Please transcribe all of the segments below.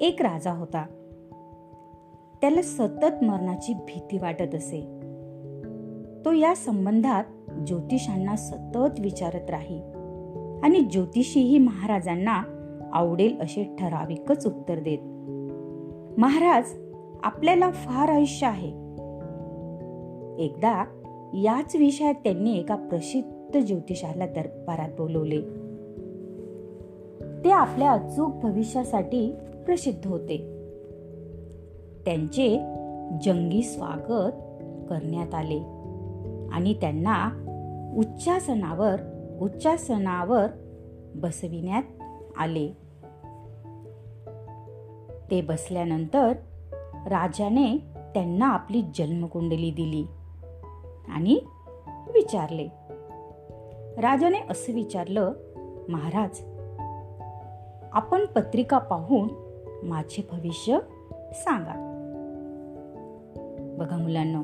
एक राजा होता. त्याला सतत मरणाची भीती वाटत असे. तो या संबंधात ज्योतिषांना सतत विचारत राही आणि ज्योतिषीही महाराजांना आवडेल असे ठराविकच उत्तर देत. महाराज आपल्याला फार आयुष्य आहे. एकदा याच विषयात त्यांनी एका प्रसिद्ध ज्योतिषाला दरबारात बोलवले. ते आपल्या अचूक भविष्यासाठी प्रसिद्ध होते. त्यांचे जंगी स्वागत करण्यात आले आणि त्यांना उच्चासनावर उच्चासनावर बसविण्यात आले. ते बसल्यानंतर राजाने त्यांना आपली जन्मकुंडली दिली आणि विचारले. राजाने असं विचारलं महाराज आपण पत्रिका पाहून माझे भविष्य सांगा. बघा मुलांना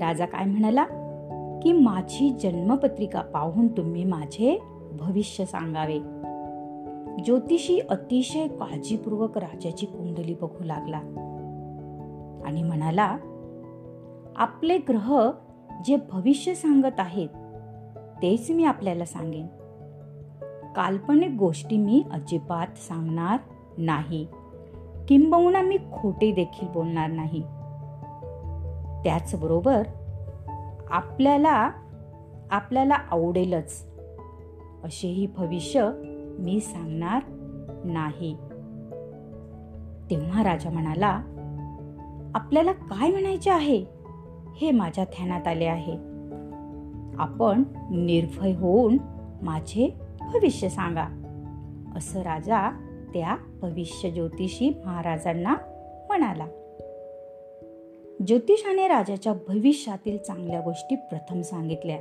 राजा काय म्हणाला? की माझी जन्मपत्रिका पाहून तुम्ही माझे भविष्य सांगावे. ज्योतिषी अतिशय काळजीपूर्वक राजाची कुंडली बघू लागला. आणि म्हणाला आपले ग्रह जे भविष्य सांगत आहेत तेच मी आपल्याला सांगेन. काल्पनिक गोष्टी मी अजिबात सांगणार नाही. किंबहुना मी खोटे देखील बोलणार नाही. त्याचबरोबर आपल्याला आपल्याला आवडेलच. असेही भविष्य मी सांगणार नाही. तेव्हा राजा म्हणाला आपल्याला काय म्हणायचे आहे? हे माझ्या ध्यानात आले आहे. आपण निर्भय होऊन माझे भविष्य सांगा. असं राजा त्या भविष्य ज्योतिषी महाराजांना म्हणाला. ज्योतिषाने राजाच्या भविष्यातील चांगल्या गोष्टी प्रथम सांगितल्या.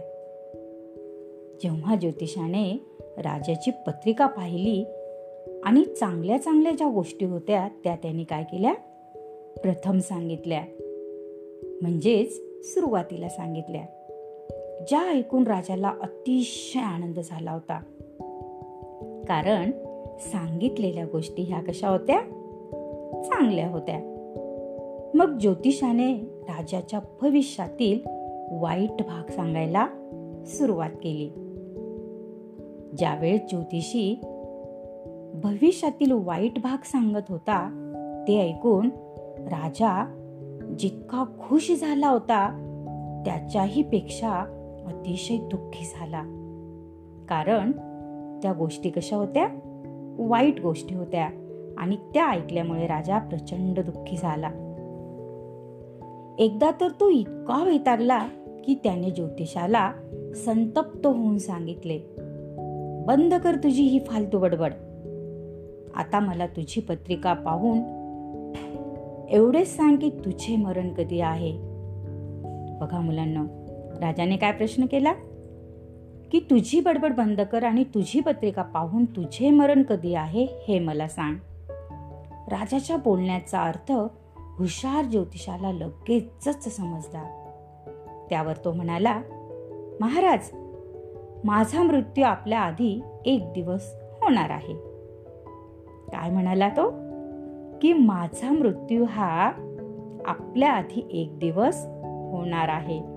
जेव्हा ज्योतिषाने राजाची पत्रिका पाहिली आणि चांगल्या चांगल्या ज्या गोष्टी होत्या त्या त्यांनी काय केल्या? प्रथम सांगितल्या. म्हणजेच सुरुवातीला सांगितल्या. ज्या ऐकून राजाला अतिशय आनंद झाला होता. कारण सांगितलेल्या गोष्टी ह्या कशा होत्या? चांगल्या होत्या. मग ज्योतिषाने राजाच्या भविष्यातील वाईट भाग सांगायला सुरुवात केली. ज्यावेळेस ज्योतिषी भविष्यातील वाईट भाग सांगत होता ते ऐकून राजा जितका खुश झाला होता त्याच्याही पेक्षा अतिशय दुःखी झाला. कारण त्या गोष्टी कशा होत्या? वाईट गोष्टी होत्या आणि त्या ऐकल्यामुळे राजा प्रचंड दुःखी झाला. एकदा तर तो इतका वैतागला की त्याने ज्योतिषाला संतप्त होऊन सांगितले बंद कर तुझी ही फालतू बडबड. आता मला तुझी पत्रिका पाहून एवढेच सांग की तुझे मरण कधी आहे. बघा मुलांना राजाने काय प्रश्न केला? की तुझी बडबड बंद कर आणि तुझी पत्रिका पाहून तुझे मरण कधी आहे हे मला सांग. राजाच्या बोलण्याचा अर्थ हुशार ज्योतिषाला लगेचच समजला. त्यावर तो म्हणाला महाराज माझा मृत्यू आपल्या आधी एक दिवस होणार आहे. काय म्हणाला तो? की माझा मृत्यू हा आपल्या आधी एक दिवस होणार आहे.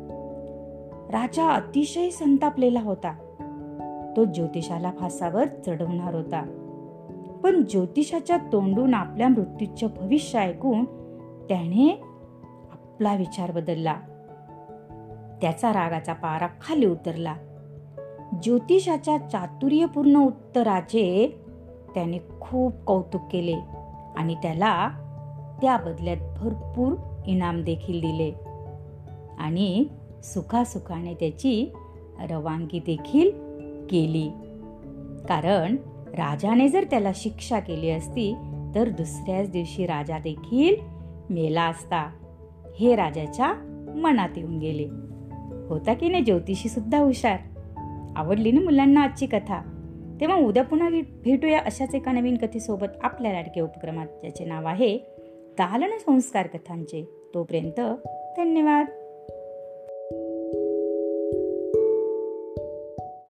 राजा अतिशय संतापलेला होता. तो ज्योतिषाला फासावर चढवणार होता. पण ज्योतिषाच्या तोंडून आपल्या मृत्यूचे भविष्य ऐकून त्याने आपला विचार बदलला. त्याचा रागाचा पारा खाली उतरला. ज्योतिषाच्या चातुर्यपूर्ण उत्तराचे त्याने खूप कौतुक केले आणि त्याला त्या बदल्यात भरपूर इनाम देखील दिले. आणि सुखासुखाने त्याची रवानगी देखील केली. कारण राजाने जर त्याला शिक्षा केली असती तर दुसऱ्याच दिवशी राजा देखील मेला असता. हे राजाच्या मनात येऊन गेले. होता की नाही ज्योतिषी सुद्धा हुशार? आवडली ना मुलांना आजची कथा? तेव्हा उद्या पुन्हा भेटूया अशाच एका नवीन कथेसोबत आपल्या लाडक्या उपक्रमात ज्याचे नाव आहे दालन संस्कार कथांचे. तोपर्यंत धन्यवाद.